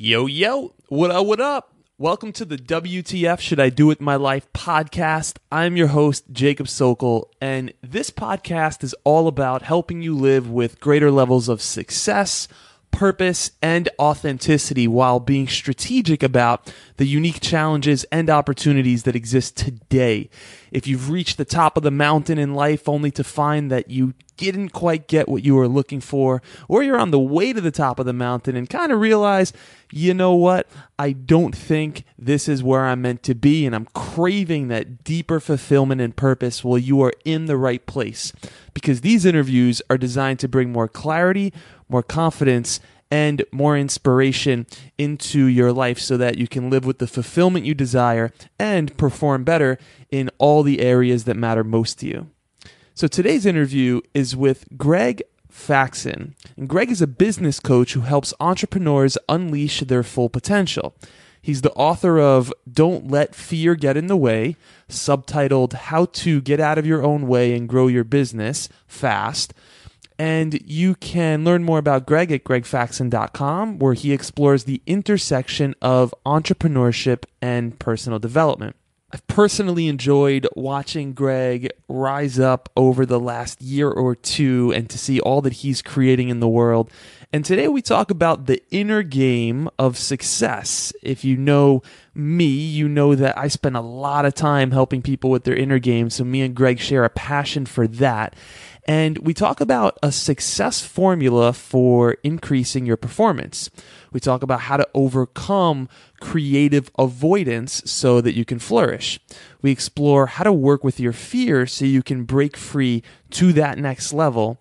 Yo, yo, what up, what up? Welcome to the WTF Should I Do With My Life podcast. I'm your host, Jacob Sokol, and this podcast is all about helping you live with greater levels of success, purpose, and authenticity while being strategic about the unique challenges and opportunities that exist today. If you've reached the top of the mountain in life only to find that you didn't quite get what you were looking for, or you're on the way to the top of the mountain and kind of realize, you know what, I don't think this is where I'm meant to be, and I'm craving that deeper fulfillment and purpose, well, you are in the right place. Because these interviews are designed to bring more clarity, more confidence, and more inspiration into your life so that you can live with the fulfillment you desire and perform better in all the areas that matter most to you. So today's interview is with Greg Faxon. And Greg is a business coach who helps entrepreneurs unleash their full potential. He's the author of Don't Let Fear Get in the Way, subtitled How to Get Out of Your Own Way and Grow Your Business Fast. And you can learn more about Greg at gregfaxon.com, where he explores the intersection of entrepreneurship and personal development. I've personally enjoyed watching Greg rise up over the last year or two and to see all that he's creating in the world. And today we talk about the inner game of success. If you know me, you know that I spend a lot of time helping people with their inner game. So me and Greg share a passion for that. And we talk about a success formula for increasing your performance. We talk about how to overcome creative avoidance so that you can flourish. We explore how to work with your fear so you can break free to that next level.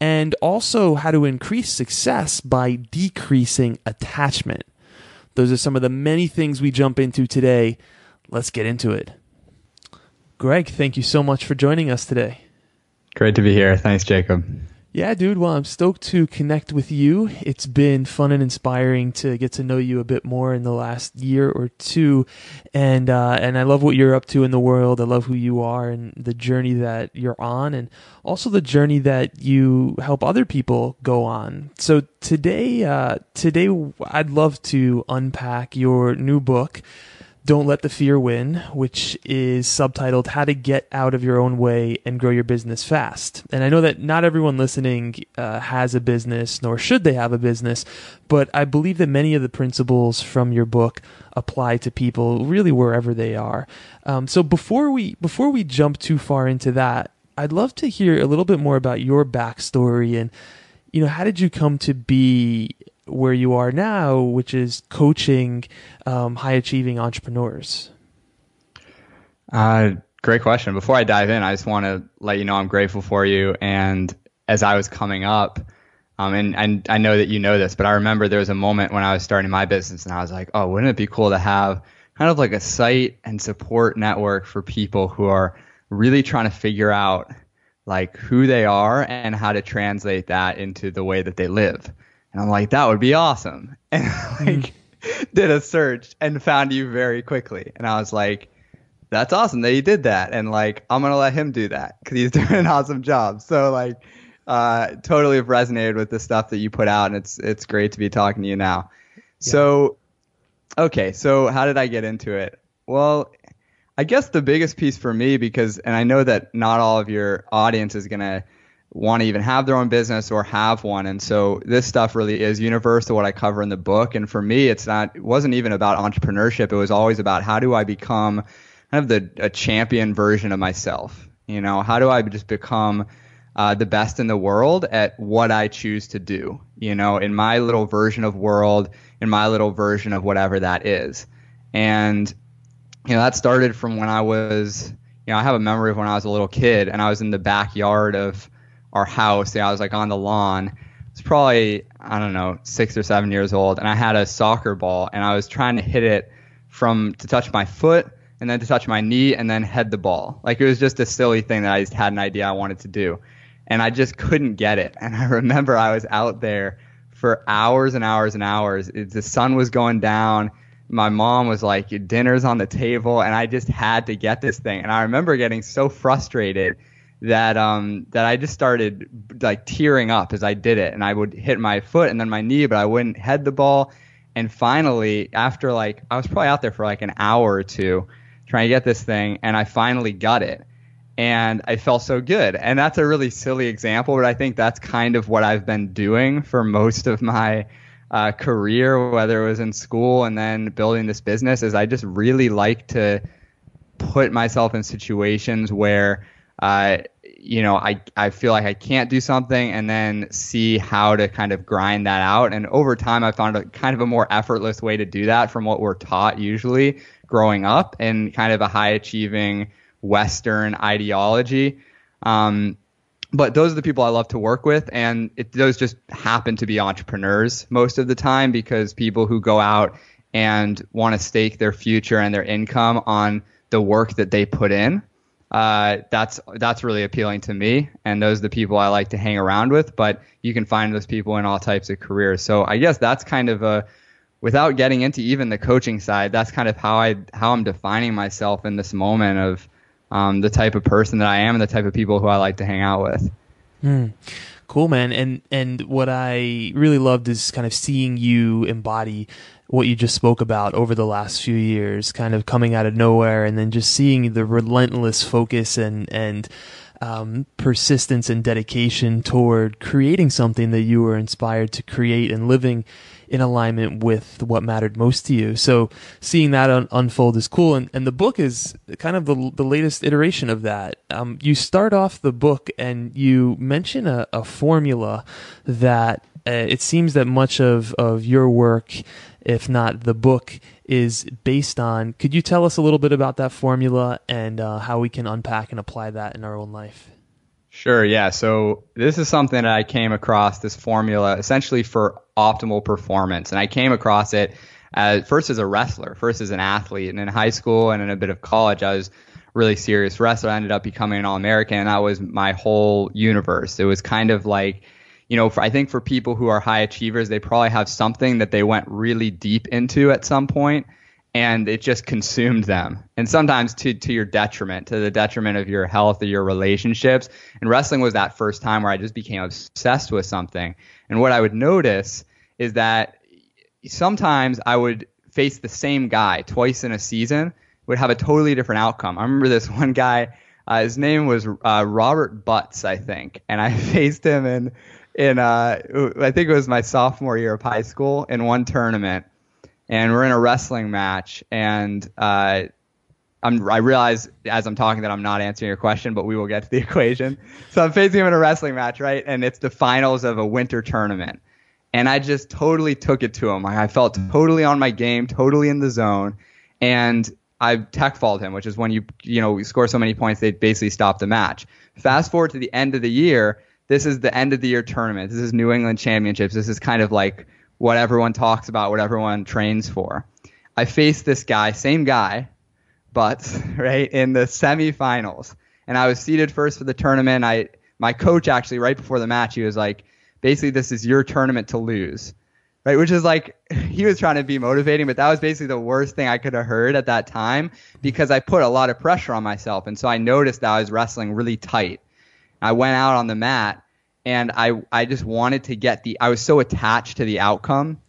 And also how to increase success by decreasing attachment. Those are some of the many things we jump into today. Let's get into it. Greg, thank you so much for joining us today. Great to be here. Thanks, Jacob. Yeah, dude. Well, I'm stoked to connect with you. It's been fun and inspiring to get to know you a bit more in the last year or two, and uh, and I love what you're up to in the world. I love who you are and the journey that you're on, and also the journey that you help other people go on. So today, uh, today, I'd love to unpack your new book. Don't Let the Fear Win, which is subtitled How to Get Out of Your Own Way and Grow Your Business Fast. And I know that not everyone listening uh, has a business, nor should they have a business, but I believe that many of the principles from your book apply to people really wherever they are. Um, so before we before we jump too far into that, I'd love to hear a little bit more about your backstory and you know how did you come to be where you are now, which is coaching um, high achieving entrepreneurs? Uh, great question. Before I dive in, I just want to let you know I'm grateful for you. And as I was coming up, um, and, and I know that you know this, but I remember there was a moment when I was starting my business and I was like, oh, wouldn't it be cool to have kind of like a site and support network for people who are really trying to figure out like who they are and how to translate that into the way that they live. And I'm like, that would be awesome. And like did a search and found you very quickly. And I was like, that's awesome that he did that. And like, I'm going to let him do that because he's doing an awesome job. So like, uh, totally have resonated with the stuff that you put out. And it's, it's great to be talking to you now. Yeah. So, okay. So how did I get into it? Well, I guess the biggest piece for me because, and I know that not all of your audience is going to, want to even have their own business or have one. And so this stuff really is universal what I cover in the book. And for me, it's not it wasn't even about entrepreneurship. It was always about how do I become kind of the a champion version of myself. You know, how do I just become uh, the best in the world at what I choose to do? You know, in my little version of world, in my little version of whatever that is. And you know, that started from when I was, you know, I have a memory of when I was a little kid and I was in the backyard of our house. Yeah, I was like on the lawn. It's probably I don't know six or seven years old, and I had a soccer ball, and I was trying to hit it from to touch my foot, and then to touch my knee, and then head the ball. Like it was just a silly thing that I just had an idea I wanted to do, and I just couldn't get it. And I remember I was out there for hours and hours and hours. It, the sun was going down. My mom was like, "Dinner's on the table," and I just had to get this thing. And I remember getting so frustrated that um that I just started like tearing up as I did it, and I would hit my foot and then my knee, but I wouldn't head the ball. And finally, after like, I was probably out there for like an hour or two trying to get this thing, and I finally got it. And I felt so good. And that's a really silly example, but I think that's kind of what I've been doing for most of my uh, career, whether it was in school and then building this business, is I just really like to put myself in situations where uh, you know, I, I feel like I can't do something and then see how to kind of grind that out. And over time, I found a kind of a more effortless way to do that from what we're taught usually growing up and kind of a high achieving Western ideology. Um, but those are the people I love to work with, and it, those just happen to be entrepreneurs most of the time because people who go out and want to stake their future and their income on the work that they put in uh, that's that's really appealing to me, and those are the people I like to hang around with. But you can find those people in all types of careers. So I guess that's kind of a, without getting into even the coaching side, that's kind of how I how I'm defining myself in this moment of um, the type of person that I am and the type of people who I like to hang out with. Mm. Cool, man. And and what I really loved is kind of seeing you embody what you just spoke about over the last few years, kind of coming out of nowhere, and then just seeing the relentless focus and and um, persistence and dedication toward creating something that you were inspired to create and living in alignment with what mattered most to you. So seeing that un- unfold is cool. And, and the book is kind of the, the latest iteration of that. Um, you start off the book and you mention a, a formula that uh, it seems that much of, of your work if not the book, is based on. Could you tell us a little bit about that formula and uh, how we can unpack and apply that in our own life? Sure, yeah. So this is something that I came across this formula essentially for optimal performance. And I came across it as first as a wrestler, first as an athlete. And in high school and in a bit of college, I was really serious wrestler. I ended up becoming an All American, and that was my whole universe. It was kind of like you know, for, I think for people who are high achievers, they probably have something that they went really deep into at some point and it just consumed them. And sometimes to, to your detriment, to the detriment of your health or your relationships. And wrestling was that first time where I just became obsessed with something. And what I would notice is that sometimes I would face the same guy twice in a season, would have a totally different outcome. I remember this one guy, uh, his name was uh, Robert Butts, I think, and I faced him in in uh, I think it was my sophomore year of high school in one tournament, and we're in a wrestling match, and uh, I'm, I realize as I'm talking that I'm not answering your question, but we will get to the equation. So I'm facing him in a wrestling match, right? And it's the finals of a winter tournament. And I just totally took it to him. I felt totally on my game, totally in the zone. And I tech faulted him, which is when you, you know, score so many points, they basically stop the match. Fast forward to the end of the year, this is the end of the year tournament. This is New England Championships. This is kind of like what everyone talks about, what everyone trains for. I faced this guy, same guy, but right in the semifinals, and I was seeded first for the tournament. I my coach actually right before the match, he was like, basically, this is your tournament to lose. Right, which is like he was trying to be motivating, but that was basically the worst thing I could have heard at that time because I put a lot of pressure on myself, and so I noticed that I was wrestling really tight I went out on the mat and I I just wanted to get the I was so attached to the outcome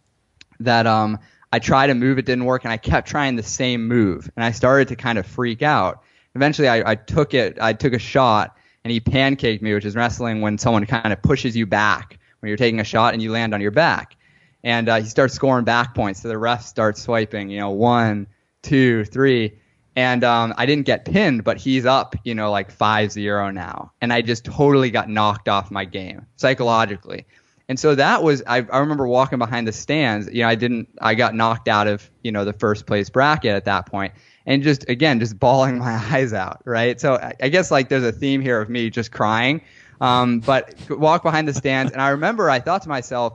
that um I tried to move it didn't work and I kept trying the same move and I started to kind of freak out. Eventually I, I took it I took a shot and he pancaked me, which is wrestling when someone kind of pushes you back when you're taking a shot and you land on your back. And uh, he starts scoring back points. So the ref starts swiping, you know, one, two, three and um, I didn't get pinned, but he's up, you know, like 5-0 now, and I just totally got knocked off my game psychologically. And so that was I, I remember walking behind the stands. You know, I didn't I got knocked out of you know the first place bracket at that point, and just again just bawling my eyes out. Right. So I, I guess like there's a theme here of me just crying. Um, but walk behind the stands, and I remember I thought to myself,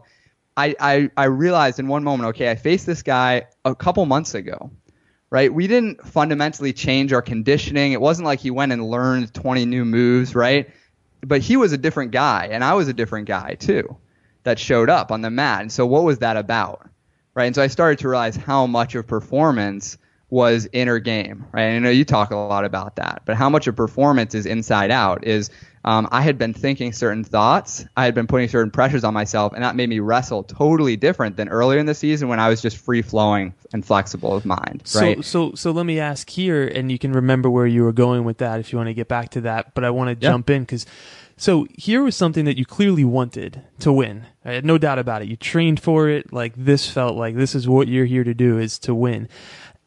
I, I I realized in one moment, okay, I faced this guy a couple months ago right? We didn't fundamentally change our conditioning. It wasn't like he went and learned 20 new moves, right? But he was a different guy, and I was a different guy too that showed up on the mat. And so, what was that about, right? And so, I started to realize how much of performance was inner game, right? And I know you talk a lot about that, but how much of performance is inside out is um, I had been thinking certain thoughts, I had been putting certain pressures on myself, and that made me wrestle totally different than earlier in the season when I was just free flowing and flexible of mind, right? So, so, so let me ask here, and you can remember where you were going with that if you want to get back to that. But I want to yeah. jump in because, so here was something that you clearly wanted to win. I had no doubt about it. You trained for it. Like this felt like this is what you're here to do is to win.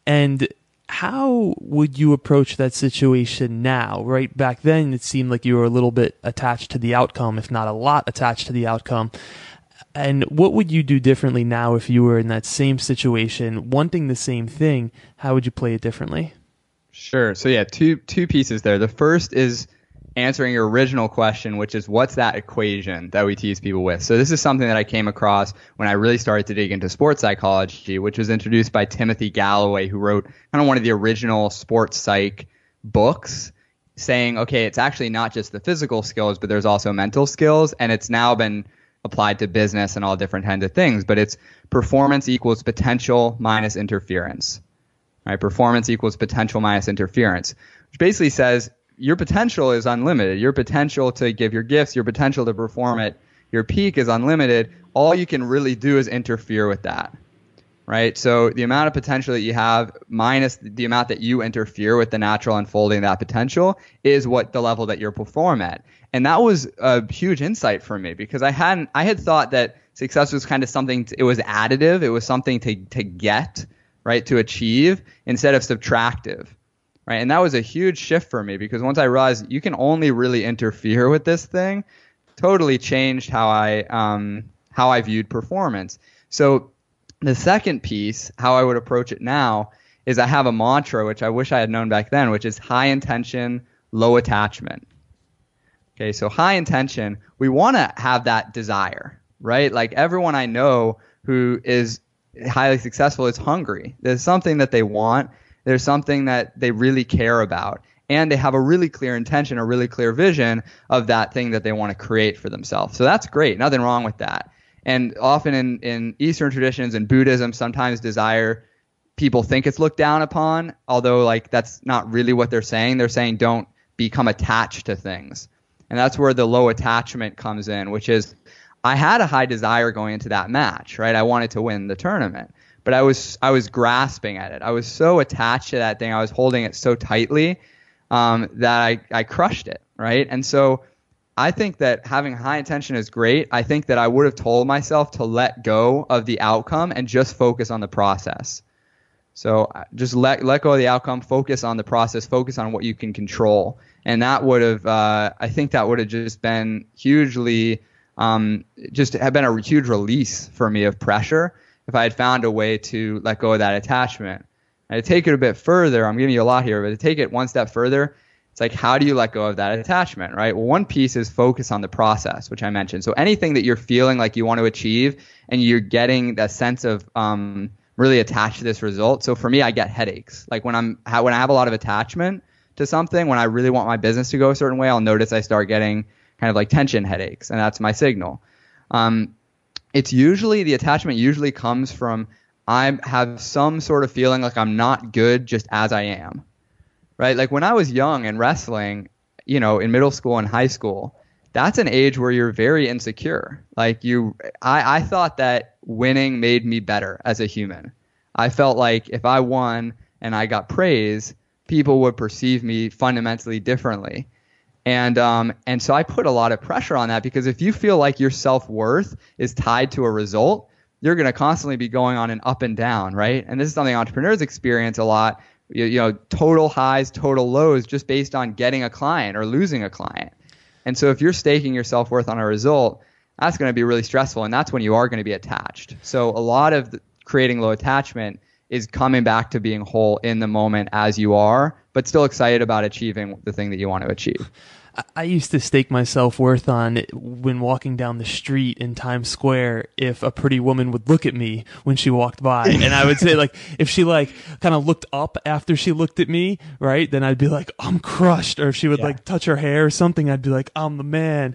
And how would you approach that situation now? Right back then, it seemed like you were a little bit attached to the outcome, if not a lot attached to the outcome. And what would you do differently now if you were in that same situation, wanting the same thing? How would you play it differently? Sure. So yeah, two two pieces there. The first is answering your original question, which is what's that equation that we tease people with? So this is something that I came across when I really started to dig into sports psychology, which was introduced by Timothy Gallwey, who wrote kind of one of the original sports psych books saying, okay, it's actually not just the physical skills, but there's also mental skills. And it's now been applied to business and all different kinds of things, but it's performance equals potential minus interference. Right? Performance equals potential minus interference, which basically says your potential is unlimited. Your potential to give your gifts, your potential to perform at your peak is unlimited. All you can really do is interfere with that. Right? So the amount of potential that you have minus the amount that you interfere with the natural unfolding of that potential is what the level that you're perform at. And that was a huge insight for me because I hadn't I had thought that success was kind of something to, it was additive, it was something to to get, right, to achieve instead of subtractive right? And that was a huge shift for me because once I realized you can only really interfere with this thing, totally changed how I um, how I viewed performance. So the second piece, how I would approach it now, is I have a mantra which I wish I had known back then, which is high intention, low attachment. Okay, so high intention, we want to have that desire, right? Like everyone I know who is highly successful is hungry. There's something that they want there's something that they really care about and they have a really clear intention, a really clear vision of that thing that they want to create for themselves. So that's great. Nothing wrong with that. And often in, in Eastern traditions and Buddhism, sometimes desire people think it's looked down upon, although like that's not really what they're saying. They're saying don't become attached to things. And that's where the low attachment comes in, which is I had a high desire going into that match, right? I wanted to win the tournament but I was I was grasping at it. I was so attached to that thing. I was holding it so tightly um, that I, I crushed it, right? And so I think that having high intention is great. I think that I would have told myself to let go of the outcome and just focus on the process. So uh, just let let go of the outcome, focus on the process, focus on what you can control, and that would have uh, I think that would have just been hugely um, just have been a huge release for me of pressure if I had found a way to let go of that attachment. And to take it a bit further, I'm giving you a lot here, but to take it one step further, it's like how do you let go of that attachment, right? Well, one piece is focus on the process, which I mentioned. So anything that you're feeling like you want to achieve and you're getting that sense of um, really attached to this result. So for me, I get headaches. Like when I'm when I have a lot of attachment to something, when I really want my business to go a certain way, I'll notice I start getting kind of like tension headaches, and that's my signal. Um, it's usually the attachment usually comes from I have some sort of feeling like I'm not good just as I am. Right? Like when I was young and wrestling, you know, in middle school and high school, that's an age where you're very insecure. Like you I, I thought that winning made me better as a human. I felt like if I won and I got praise, people would perceive me fundamentally differently. And um, and so I put a lot of pressure on that because if you feel like your self worth is tied to a result, you're going to constantly be going on an up and down, right? And this is something entrepreneurs experience a lot. You, you know, total highs, total lows, just based on getting a client or losing a client. And so if you're staking your self worth on a result, that's going to be really stressful, and that's when you are going to be attached. So a lot of the, creating low attachment is coming back to being whole in the moment as you are, but still excited about achieving the thing that you want to achieve. I used to stake my self worth on when walking down the street in Times Square if a pretty woman would look at me when she walked by. And I would say, like, if she, like, kind of looked up after she looked at me, right, then I'd be like, I'm crushed. Or if she would, yeah. like, touch her hair or something, I'd be like, I'm the man.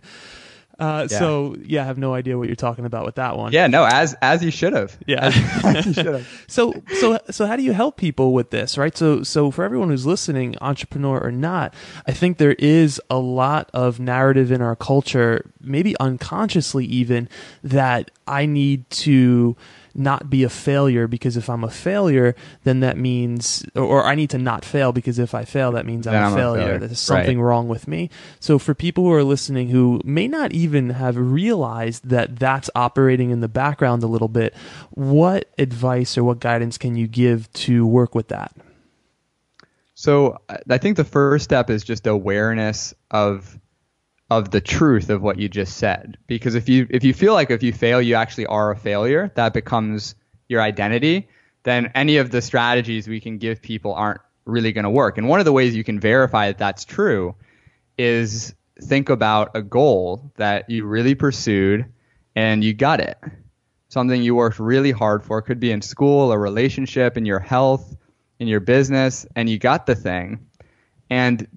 Uh, yeah. So yeah, I have no idea what you're talking about with that one. Yeah, no, as as you should have. Yeah. so so so how do you help people with this, right? So so for everyone who's listening, entrepreneur or not, I think there is a lot of narrative in our culture, maybe unconsciously even, that I need to not be a failure because if I'm a failure, then that means, or, I need to not fail because if I fail, that means I'm, a, I'm failure. a, failure. There's something right. wrong with me. So for people who are listening who may not even have realized that that's operating in the background a little bit, what advice or what guidance can you give to work with that? So I think the first step is just awareness of of the truth of what you just said. Because if you if you feel like if you fail, you actually are a failure, that becomes your identity. Then any of the strategies we can give people aren't really going to work. And one of the ways you can verify that that's true is think about a goal that you really pursued and you got it. Something you worked really hard for. It could be in school, a relationship, in your health, in your business, and you got the thing. And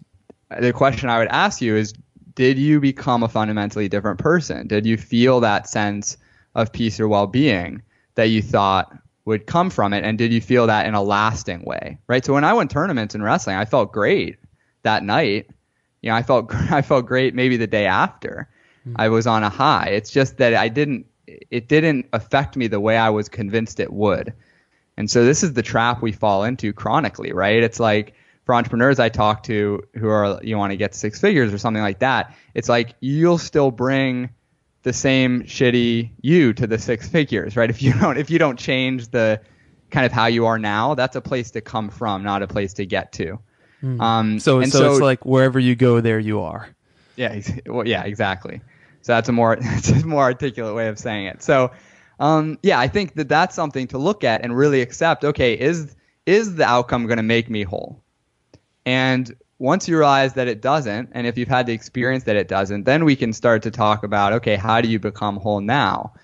the question I would ask you is did you become a fundamentally different person? Did you feel that sense of peace or well being that you thought would come from it? And did you feel that in a lasting way? Right. So when I went tournaments in wrestling, I felt great that night. You know, I felt I felt great maybe the day after. Mm-hmm. I was on a high. It's just that I didn't it didn't affect me the way I was convinced it would. And so this is the trap we fall into chronically, right? It's like for entrepreneurs I talk to who are you want to get six figures or something like that, it's like you'll still bring the same shitty you to the six figures, right? If you don't if you don't change the kind of how you are now, that's a place to come from, not a place to get to. Mm. Um, so, so, so it's like wherever you go, there you are. Yeah, well, yeah, exactly. So that's a more that's a more articulate way of saying it. So, um, yeah, I think that that's something to look at and really accept. Okay, is is the outcome going to make me whole? And once you realize that it doesn't, and if you've had the experience that it doesn't, then we can start to talk about okay, how do you become whole now?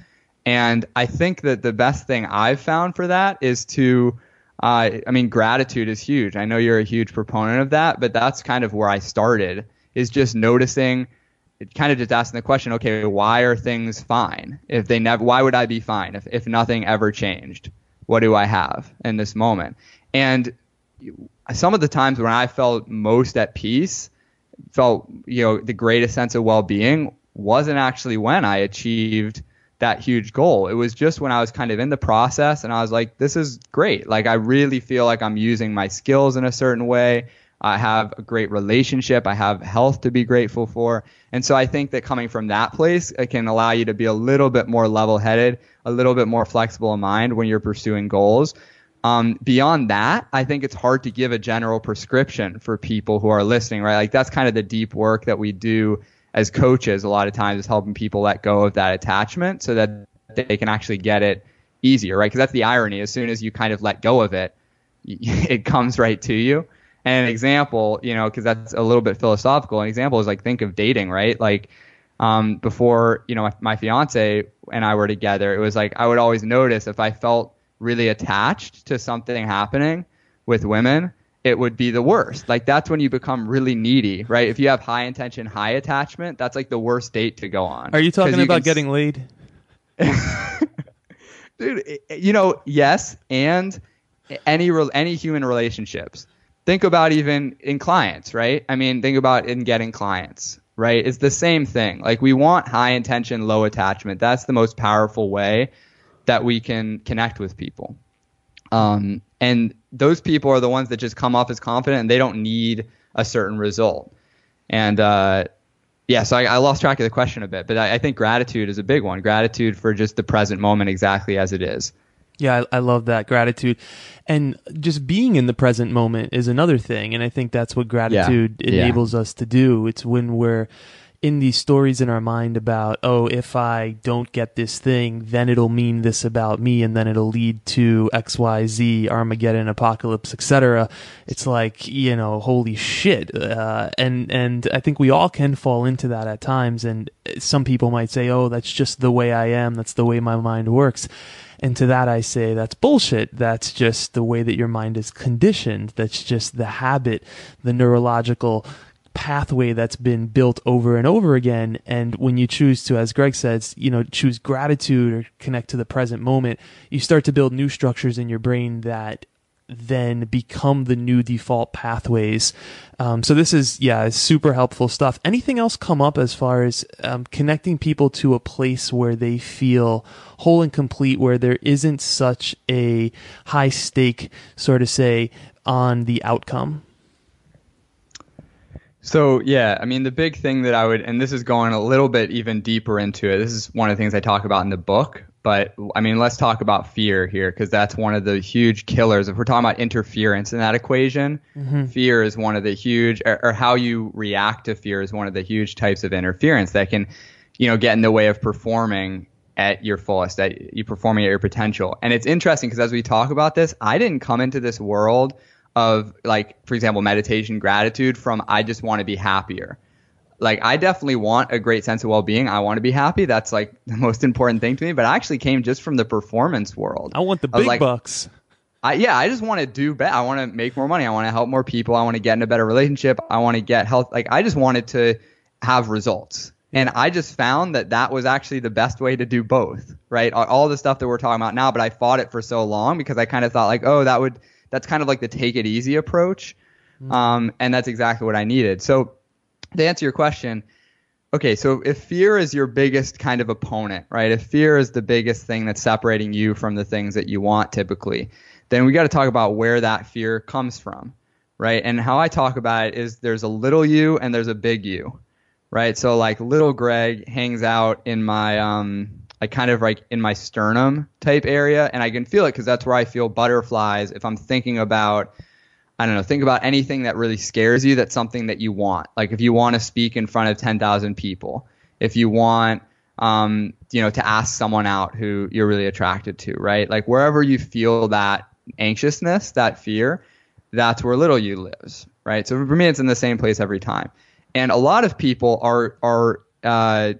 And I think that the best thing I've found for that is to, uh, I mean, gratitude is huge. I know you're a huge proponent of that, but that's kind of where I started is just noticing, kind of just asking the question, okay, why are things fine? If they never, why would I be fine if, if nothing ever changed? What do I have in this moment? And some of the times when I felt most at peace, felt you know the greatest sense of well-being wasn't actually when I achieved that huge goal. It was just when I was kind of in the process and I was like, this is great. Like I really feel like I'm using my skills in a certain way. I have a great relationship. I have health to be grateful for. And so I think that coming from that place, it can allow you to be a little bit more level headed, a little bit more flexible in mind when you're pursuing goals. Um, beyond that, I think it's hard to give a general prescription for people who are listening, right? Like that's kind of the deep work that we do as coaches a lot of times is helping people let go of that attachment so that they can actually get it easier, right? Because that's the irony. As soon as you kind of let go of it, it comes right to you. And an example, you know, because that's a little bit philosophical. An example is like think of dating, right? Like um, before, you know, my, my fiance and I were together, it was like I would always notice if I felt really attached to something happening with women, it would be the worst. Like that's when you become really needy, right? If you have high intention, high attachment, that's like the worst date to go on. Are you talking you about getting laid? Dude, eh, eh, you know, yes, and any any human relationships. Think about even in clients, right? I mean, think about in getting clients, right? It's the same thing. Like we want high intention, low attachment. That's the most powerful way that we can connect with people. Um, and those people are the ones that just come off as confident and they don't need a certain result. And uh, yeah, so I, I, lost track of the question a bit, but I, I, think gratitude is a big one. Gratitude for just the present moment exactly as it is. Yeah, I, I love that gratitude, and just being in the present moment is another thing. And I think that's what gratitude yeah. enables yeah. us to do. It's when we're in these stories in our mind about, oh, if I don't get this thing, then it'll mean this about me, and then it'll lead to X, Y, Z, Armageddon, apocalypse, etc. It's like you know, holy shit, uh, and and I think we all can fall into that at times. And some people might say, oh, that's just the way I am. That's the way my mind works. And to that, I say that's bullshit. That's just the way that your mind is conditioned. That's just the habit, the neurological pathway that's been built over and over again. And when you choose to, as Greg says, you know, choose gratitude or connect to the present moment, you start to build new structures in your brain that then become the new default pathways. Um, so this is yeah, super helpful stuff. Anything else come up as far as um, connecting people to a place where they feel whole and complete, where there isn't such a high stake, sort of say, on the outcome? So yeah, I mean the big thing that I would, and this is going a little bit even deeper into it. This is one of the things I talk about in the book. But I mean, let's talk about fear here because that's one of the huge killers. If we're talking about interference in that equation, mm-hmm. fear is one of the huge, or, or how you react to fear is one of the huge types of interference that can, you know, get in the way of performing at your fullest, at you performing at your potential. And it's interesting because as we talk about this, I didn't come into this world of like, for example, meditation, gratitude from I just want to be happier. Like I definitely want a great sense of well-being. I want to be happy. That's like the most important thing to me. But I actually came just from the performance world. I want the big like, bucks. I, yeah, I just want to do better. I want to make more money. I want to help more people. I want to get in a better relationship. I want to get health. Like I just wanted to have results. And I just found that that was actually the best way to do both, right? All the stuff that we're talking about now, but I fought it for so long because I kind of thought like, oh, that would that's kind of like the take it easy approach. Mm-hmm. Um, and that's exactly what I needed. So to answer your question, okay, so if fear is your biggest kind of opponent, right? If fear is the biggest thing that's separating you from the things that you want typically, then we got to talk about where that fear comes from, right? And how I talk about it is there's a little you and there's a big you, right? So like little Greg hangs out in my um like kind of like in my sternum type area, and I can feel it because that's where I feel butterflies if I'm thinking about. I don't know, think about anything that really scares you that's something that you want. Like if you want to speak in front of 10,000 people, if you want, um, you know, to ask someone out who you're really attracted to, right? Like wherever you feel that anxiousness, that fear, that's where little you lives, right? So for me, it's in the same place every time. And a lot of people are, are, uh,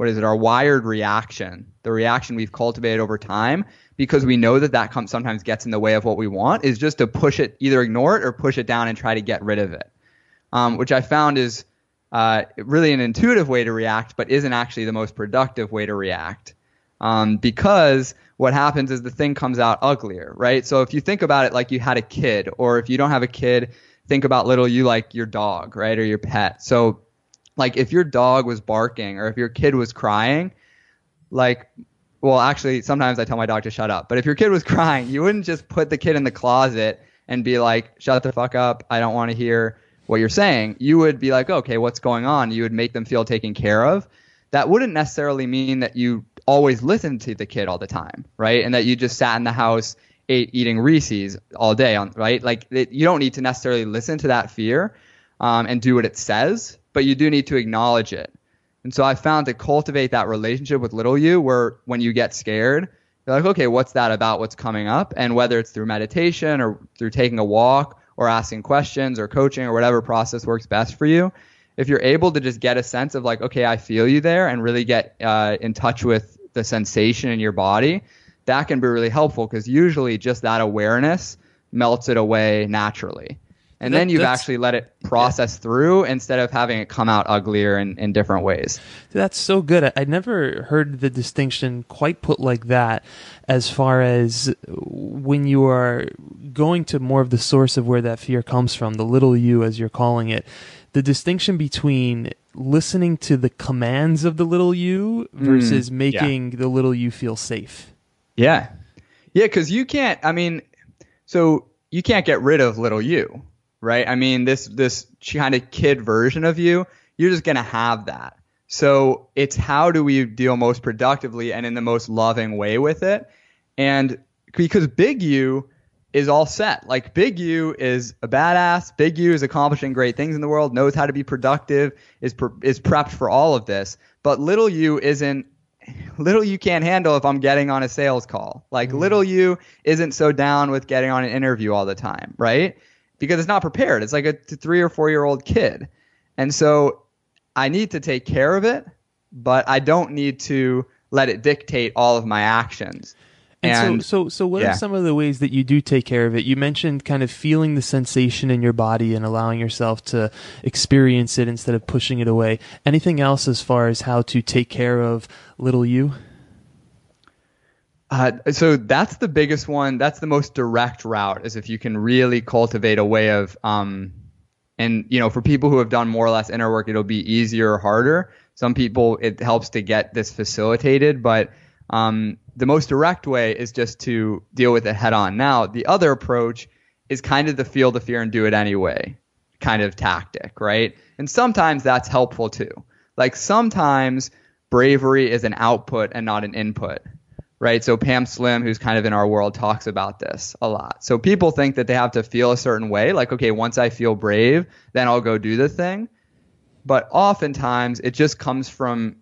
what is it, our wired reaction, the reaction we've cultivated over time, because we know that that comes, sometimes gets in the way of what we want, is just to push it, either ignore it or push it down and try to get rid of it, um, which I found is uh, really an intuitive way to react, but isn't actually the most productive way to react. Um, because what happens is the thing comes out uglier, right? So if you think about it like you had a kid, or if you don't have a kid, think about little you like your dog, right, or your pet. So like if your dog was barking or if your kid was crying, like well, actually, sometimes I tell my dog to shut up. But if your kid was crying, you wouldn't just put the kid in the closet and be like, shut the fuck up. I don't want to hear what you're saying. You would be like, okay, what's going on? You would make them feel taken care of. That wouldn't necessarily mean that you always listened to the kid all the time, right? And that you just sat in the house ate, eating Reese's all day, on, right? Like it, you don't need to necessarily listen to that fear um, and do what it says but you do need to acknowledge it. And so I found to cultivate that relationship with little you where when you get scared, you're like, okay, what's that about? What's coming up? And whether it's through meditation or through taking a walk or asking questions or coaching or whatever process works best for you, if you're able to just get a sense of like, okay, I feel you there and really get uh, in touch with the sensation in your body, that can be really helpful because usually just that awareness melts it away naturally and that, then you've actually let it process yeah. through instead of having it come out uglier in, in different ways. That's so good. I, I never heard the distinction quite put like that as far as when you are going to more of the source of where that fear comes from, the little you as you're calling it, the distinction between listening to the commands of the little you mm, versus mm, making yeah. the little you feel safe. Yeah. Yeah, because you can't, I mean, so you can't get rid of little you right? I mean, this this kind of kid version of you, you're just gonna have that. So it's how do we deal most productively and in the most loving way with it? And because big you is all set. Like big you is a badass. Big you is accomplishing great things in the world, knows how to be productive, is pre- is prepped for all of this. But little you isn't little you can't handle if I'm getting on a sales call. Like mm. little you isn't so down with getting on an interview all the time, right? Because it's not prepared. It's like a three or four year old kid. And so I need to take care of it, but I don't need to let it dictate all of my actions. And, And, so, so, so, what yeah. are some of the ways that you do take care of it? You mentioned kind of feeling the sensation in your body and allowing yourself to experience it instead of pushing it away. Anything else as far as how to take care of little you? Uh, so that's the biggest one. That's the most direct route is if you can really cultivate a way of, um, and you know, for people who have done more or less inner work, it'll be easier or harder. Some people it helps to get this facilitated, but um, the most direct way is just to deal with it head on. Now, the other approach is kind of the feel the fear and do it anyway kind of tactic, right? And sometimes that's helpful too. Like sometimes bravery is an output and not an input right? So Pam Slim, who's kind of in our world, talks about this a lot. So people think that they have to feel a certain way, like, okay, once I feel brave, then I'll go do the thing. But oftentimes it just comes from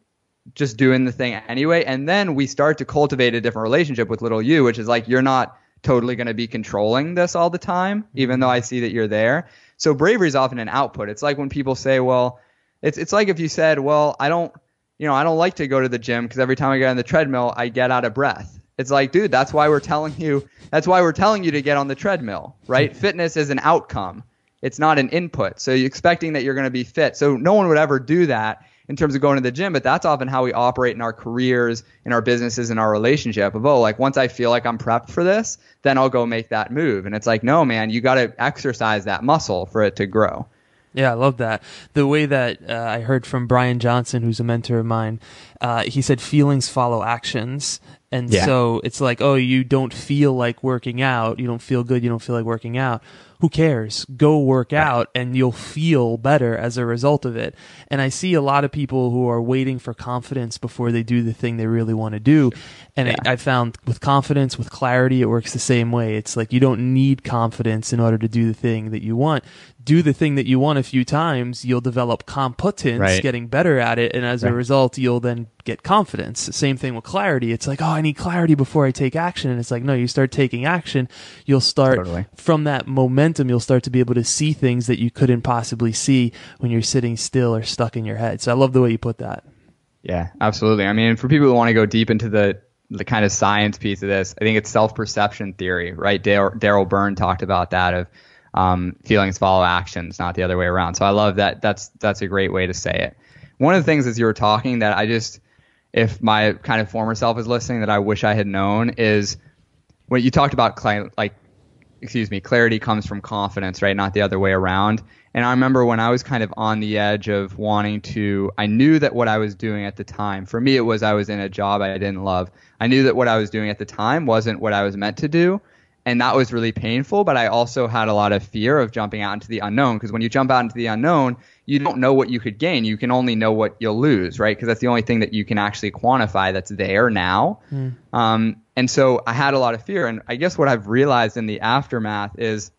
just doing the thing anyway. And then we start to cultivate a different relationship with little you, which is like, you're not totally going to be controlling this all the time, mm-hmm. even though I see that you're there. So bravery is often an output. It's like when people say, well, it's, it's like if you said, well, I don't, you know, I don't like to go to the gym because every time I get on the treadmill, I get out of breath. It's like, dude, that's why we're telling you, that's why we're telling you to get on the treadmill, right? Hmm. Fitness is an outcome. It's not an input. So you're expecting that you're going to be fit. So no one would ever do that in terms of going to the gym, but that's often how we operate in our careers, in our businesses, in our relationship of, oh, like once I feel like I'm prepped for this, then I'll go make that move. And it's like, no, man, you got to exercise that muscle for it to grow. Yeah, I love that. The way that uh, I heard from Brian Johnson, who's a mentor of mine, uh, he said feelings follow actions. And Yeah. so it's like, oh, you don't feel like working out. You don't feel good. You don't feel like working out. Who cares? Go work out and you'll feel better as a result of it. And I see a lot of people who are waiting for confidence before they do the thing they really want to do. And I, I found with confidence, with clarity, it works the same way. It's like you don't need confidence in order to do the thing that you want. Do the thing that you want a few times, you'll develop competence, Right. getting better at it, and as a result, you'll then get confidence. Same thing with clarity. It's like, oh, I need clarity before I take action, and it's like, no, you start taking action, you'll start Totally. from that momentum. You'll start to be able to see things that you couldn't possibly see when you're sitting still or stuck in your head. So I love the way you put that. Yeah, absolutely. I mean, for people who want to go deep into the the kind of science piece of this, I think it's self perception theory, right? Daryl Bem talked about that of um, feelings follow actions, not the other way around. So I love that. That's that's a great way to say it. One of the things as you were talking that I just, if my kind of former self is listening, that I wish I had known is when you talked about like excuse me, clarity comes from confidence, right? Not the other way around. And I remember when I was kind of on the edge of wanting to, I knew that what I was doing at the time, for me, it was I was in a job I didn't love. I knew that what I was doing at the time wasn't what I was meant to do. And that was really painful, but I also had a lot of fear of jumping out into the unknown because when you jump out into the unknown, you don't know what you could gain. You can only know what you'll lose, right? Because that's the only thing that you can actually quantify that's there now. Um, and so I had a lot of fear. And I guess what I've realized in the aftermath is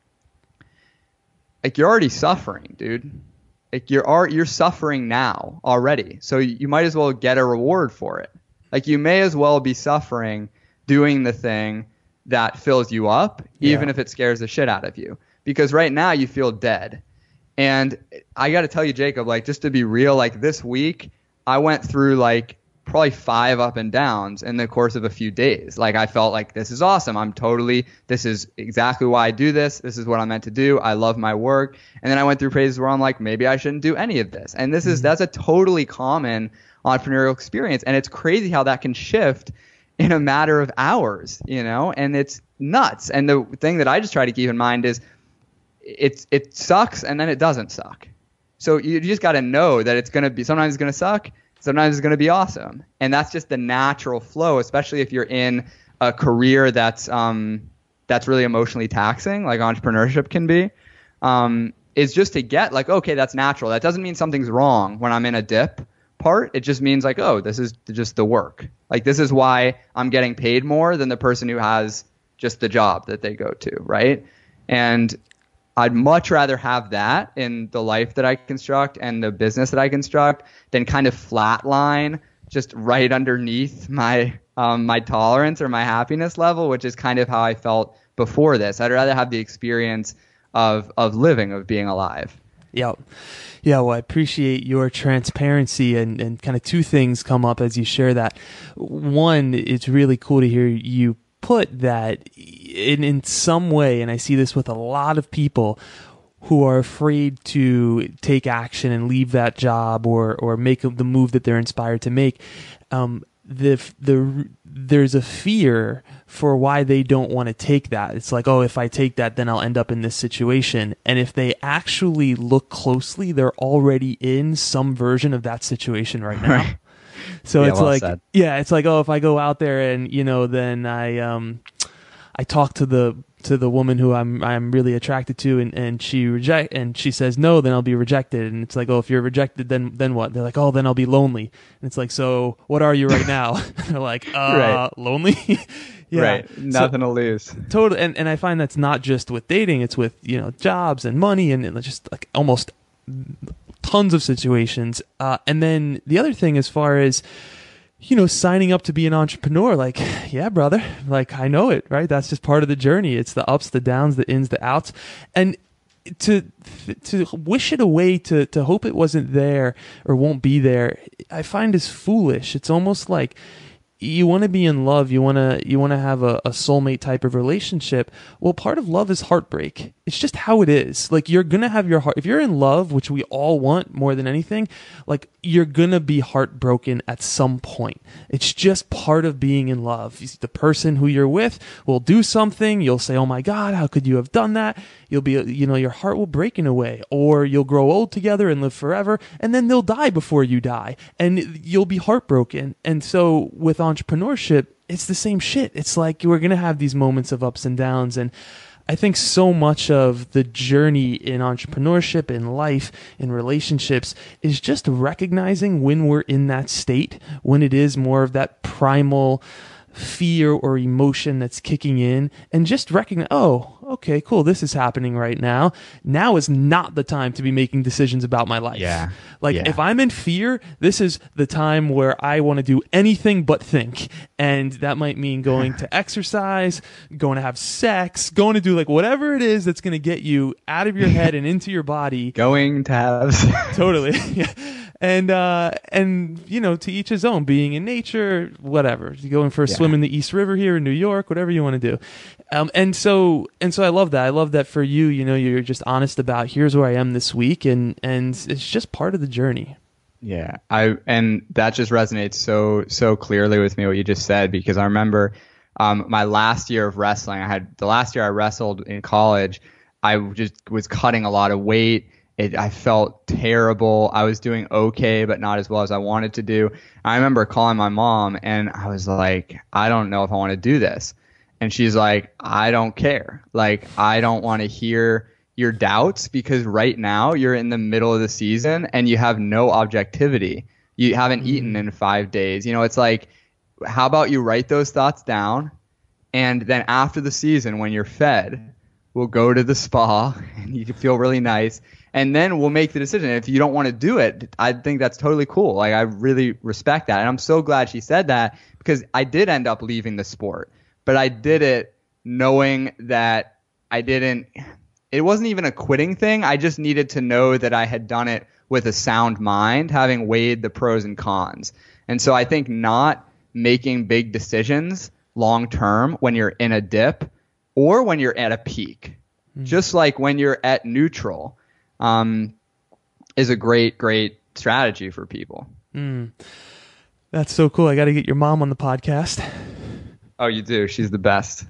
like you're already suffering, dude. Like you're are you're suffering now already. So you might as well get a reward for it. Like you may as well be suffering doing the thing that fills you up, even Yeah. if it scares the shit out of you. Because right now you feel dead. And I got to tell you, Jacob, like just to be real, like this week, I went through like probably five up and downs in the course of a few days. Like I felt like this is awesome. I'm totally, this is exactly why I do this. This is what I'm meant to do. I love my work. And then I went through phases where I'm like, maybe I shouldn't do any of this. And this is, mm-hmm. that's a totally common entrepreneurial experience. And it's crazy how that can shift in a matter of hours, you know, and it's nuts. And the thing that I just try to keep in mind is it's it sucks and then it doesn't suck. So you just got to know that it's going to be sometimes it's going to suck, sometimes it's going to be awesome. And that's just the natural flow, especially if you're in a career that's um that's really emotionally taxing like entrepreneurship can be. Um is just to get like okay, that's natural. That doesn't mean something's wrong when I'm in a dip part. It just means like oh, this is just the work. Like this is why I'm getting paid more than the person who has just the job that they go to, right? And I'd much rather have that in the life that I construct and the business that I construct than kind of flatline just right underneath my um, my tolerance or my happiness level, which is kind of how I felt before this. I'd rather have the experience of of living, of being alive. Yeah. Yeah, well, I appreciate your transparency and, and kind of two things come up as you share that. One, it's really cool to hear you put that in in some way, and I see this with a lot of people who are afraid to take action and leave that job or or make the move that they're inspired to make. Um, the the there's a fear for why they don't want to take that. It's like, oh, if I take that, then I'll end up in this situation. And if they actually look closely, they're already in some version of that situation right now. Right. So yeah, it's well like, said. yeah, it's like, oh, if I go out there and you know, then I um, I talk to the to the woman who I'm I'm really attracted to and, and she reject and she says no then I'll be rejected and it's like oh if you're rejected then then what they're like oh then I'll be lonely and it's like so what are you right now they're like uh right. lonely yeah right nothing so, to lose totally and, and I find that's not just with dating it's with you know jobs and money and, and just like almost tons of situations uh, and then the other thing as far as you know, signing up to be an entrepreneur, like, yeah, brother, like I know it, right? That's just part of the journey. It's the ups, the downs, the ins, the outs. And to to wish it away to to hope it wasn't there or won't be there i find is foolish it's almost like you want to be in love you want to you want to have a, a soulmate type of relationship well part of love is heartbreak. It's just how it is. Like you're gonna have your heart if you're in love which we all want more than anything like you're gonna be heartbroken at some point. It's just part of being in love. The person who you're with will do something you'll say oh my god how could you have done that? You'll be you know your heart will break in a way or you'll grow old together and live forever and then they'll die before you die and you'll be heartbroken. And so with entrepreneurship it's the same shit. It's like we're going to have these moments of ups and downs and I think so much of the journey in entrepreneurship, in life, in relationships is just recognizing when we're in that state, when it is more of that primal fear or emotion that's kicking in and just recognize, oh, okay, cool, this is happening right now. Now is not the time to be making decisions about my life. Yeah. Like yeah. if I'm in fear, this is the time where I want to do anything but think. And that might mean going to exercise, going to have sex, going to do like whatever it is that's going to get you out of your head and into your body. Going to have totally. yeah and uh, and you know, to each his own. Being in nature, whatever. You Going for a yeah. swim in the East River here in New York, whatever you want to do. Um, and so and so, I love that. I love that for you. You know, you're just honest about here's where I am this week, and and it's just part of the journey. Yeah, I and that just resonates so so clearly with me what you just said because I remember um, my last year of wrestling. I had the last year I wrestled in college. I just was cutting a lot of weight it, I felt terrible. I was doing okay, but not as well as I wanted to do. I remember calling my mom and I was like, I don't know if I want to do this. And she's like, I don't care. Like, I don't want to hear your doubts because right now you're in the middle of the season and you have no objectivity. You haven't mm-hmm. eaten in five days. You know, it's like, how about you write those thoughts down? And then after the season, when you're fed, we'll go to the spa and you can feel really nice and then we'll make the decision. If you don't want to do it, I think that's totally cool. Like I really respect that, and I'm so glad she said that because I did end up leaving the sport, but I did it knowing that I didn't. It wasn't even a quitting thing. I just needed to know that I had done it with a sound mind, having weighed the pros and cons. And so I think not making big decisions long term when you're in a dip or when you're at a peak. Mm-hmm. Just like when you're at neutral, um, is a great, great strategy for people. Mm. That's so cool. I got to get your mom on the podcast. Oh, you do. She's the best.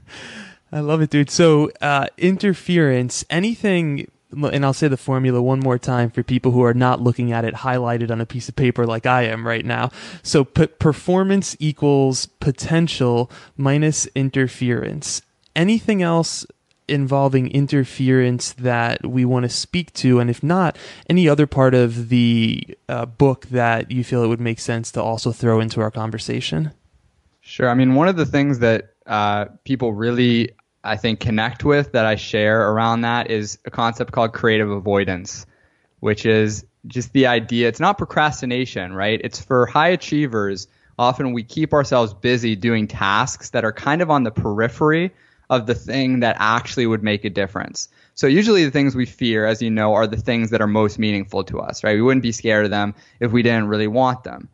I love it, dude. So, uh, interference, anything, and I'll say the formula one more time for people who are not looking at it highlighted on a piece of paper like I am right now. So, p- performance equals potential minus interference. Anything else involving interference that we want to speak to? And if not, any other part of the uh, book that you feel it would make sense to also throw into our conversation? Sure. I mean, one of the things that uh, people really, I think, connect with that I share around that is a concept called creative avoidance, which is just the idea. It's not procrastination, right? It's for high achievers. Often we keep ourselves busy doing tasks that are kind of on the periphery of the thing that actually would make a difference. So usually the things we fear, as you know, are the things that are most meaningful to us, right? We wouldn't be scared of them if we didn't really want them.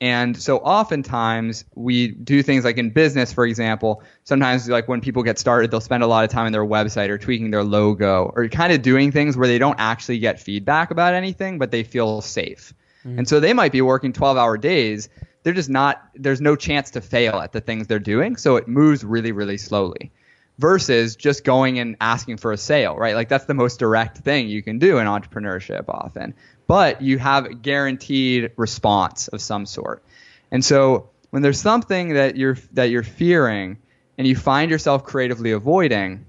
And so oftentimes we do things like in business, for example, sometimes like when people get started, they'll spend a lot of time on their website or tweaking their logo or kind of doing things where they don't actually get feedback about anything, but they feel safe. Mm-hmm. And so they might be working 12 hour days. They're just not, there's no chance to fail at the things they're doing. So it moves really, really slowly versus just going and asking for a sale, right? Like that's the most direct thing you can do in entrepreneurship often. But you have a guaranteed response of some sort. And so when there's something that you're that you're fearing and you find yourself creatively avoiding,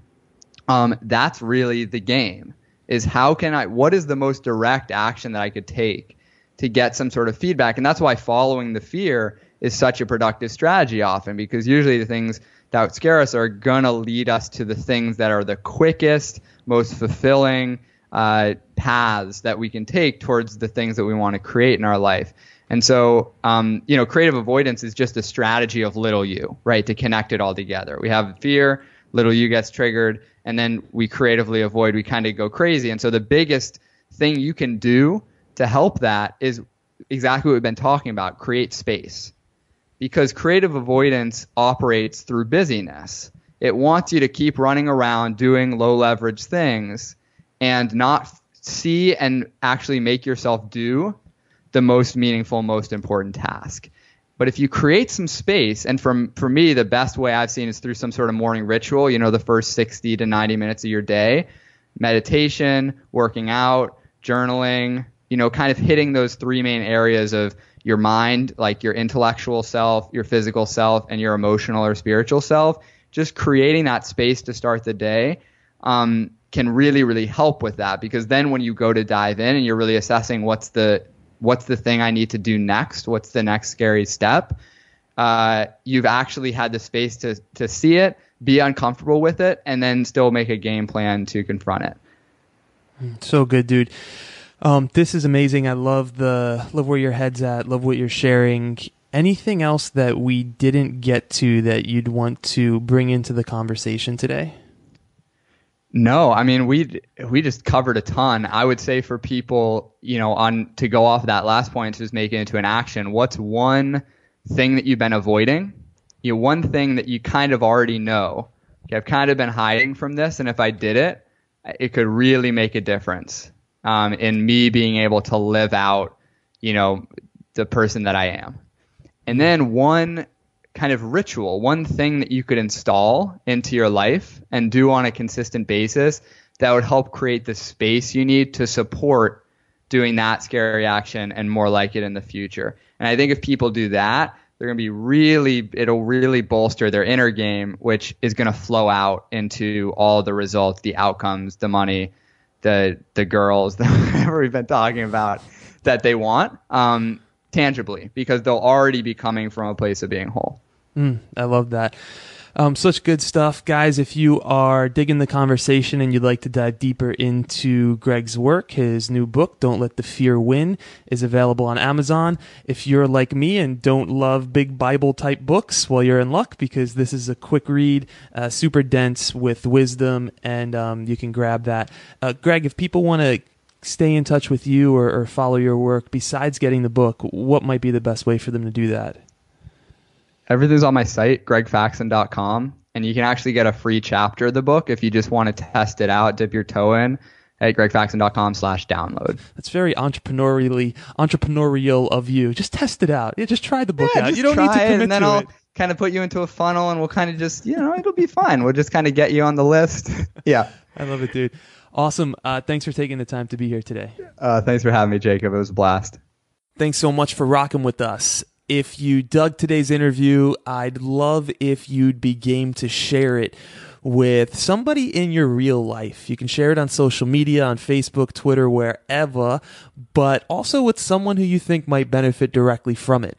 um, that's really the game. Is how can I what is the most direct action that I could take to get some sort of feedback? And that's why following the fear is such a productive strategy often because usually the things that scare us are going to lead us to the things that are the quickest, most fulfilling uh, paths that we can take towards the things that we want to create in our life. And so, um, you know, creative avoidance is just a strategy of little you, right? To connect it all together. We have fear, little you gets triggered, and then we creatively avoid, we kind of go crazy. And so, the biggest thing you can do to help that is exactly what we've been talking about create space because creative avoidance operates through busyness. It wants you to keep running around doing low leverage things and not see and actually make yourself do the most meaningful, most important task. But if you create some space, and from for me, the best way I've seen is through some sort of morning ritual, you know, the first 60 to 90 minutes of your day, meditation, working out, journaling, you know, kind of hitting those three main areas of your mind, like your intellectual self, your physical self, and your emotional or spiritual self, just creating that space to start the day um, can really, really help with that. Because then when you go to dive in and you're really assessing what's the what's the thing I need to do next, what's the next scary step, uh, you've actually had the space to to see it, be uncomfortable with it, and then still make a game plan to confront it. So good, dude. Um, this is amazing. I love the love where your head's at. Love what you're sharing. Anything else that we didn't get to that you'd want to bring into the conversation today? No, I mean we we just covered a ton. I would say for people, you know, on to go off that last point, just make it into an action. What's one thing that you've been avoiding? You know, one thing that you kind of already know. Okay, I've kind of been hiding from this, and if I did it, it could really make a difference um, in me being able to live out, you know, the person that I am. And then one kind of ritual, one thing that you could install into your life and do on a consistent basis that would help create the space you need to support doing that scary action and more like it in the future. And I think if people do that, they're going to be really, it'll really bolster their inner game, which is going to flow out into all the results, the outcomes, the money, the the girls that we've been talking about that they want um, tangibly because they'll already be coming from a place of being whole. Mm, I love that. Um, such good stuff, guys. If you are digging the conversation and you'd like to dive deeper into Greg's work, his new book, Don't Let the Fear Win, is available on Amazon. If you're like me and don't love big Bible type books, well, you're in luck because this is a quick read, uh, super dense with wisdom, and um, you can grab that. Uh, Greg, if people want to stay in touch with you or, or follow your work, besides getting the book, what might be the best way for them to do that? Everything's on my site, gregfaxon.com, and you can actually get a free chapter of the book if you just want to test it out, dip your toe in at gregfaxon.com slash download. That's very entrepreneurially entrepreneurial of you. Just test it out. Yeah, just try the book yeah, out. You don't need to commit it, and then to I'll it. kind of put you into a funnel and we'll kind of just, you know, it'll be fine. We'll just kind of get you on the list. yeah. I love it, dude. Awesome. Uh, thanks for taking the time to be here today. Uh, thanks for having me, Jacob. It was a blast. Thanks so much for rocking with us. If you dug today's interview, I'd love if you'd be game to share it with somebody in your real life. You can share it on social media, on Facebook, Twitter, wherever, but also with someone who you think might benefit directly from it.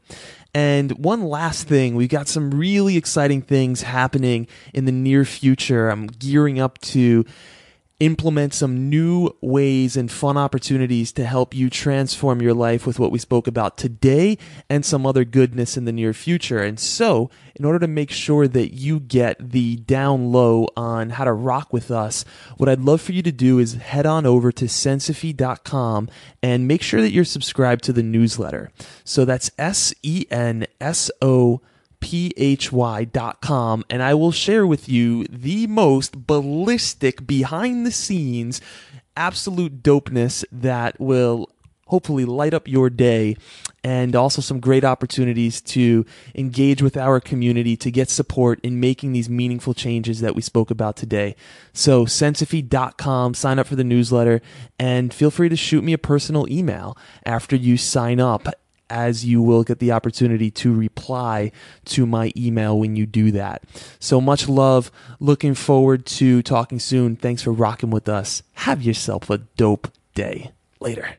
And one last thing, we've got some really exciting things happening in the near future. I'm gearing up to implement some new ways and fun opportunities to help you transform your life with what we spoke about today and some other goodness in the near future. And so, in order to make sure that you get the down low on how to rock with us, what I'd love for you to do is head on over to sensophy.com and make sure that you're subscribed to the newsletter. So that's S E N S O phy.com and I will share with you the most ballistic behind the scenes absolute dopeness that will hopefully light up your day and also some great opportunities to engage with our community to get support in making these meaningful changes that we spoke about today. So sensophy.com, sign up for the newsletter and feel free to shoot me a personal email after you sign up as you will get the opportunity to reply to my email when you do that. So much love. Looking forward to talking soon. Thanks for rocking with us. Have yourself a dope day. Later.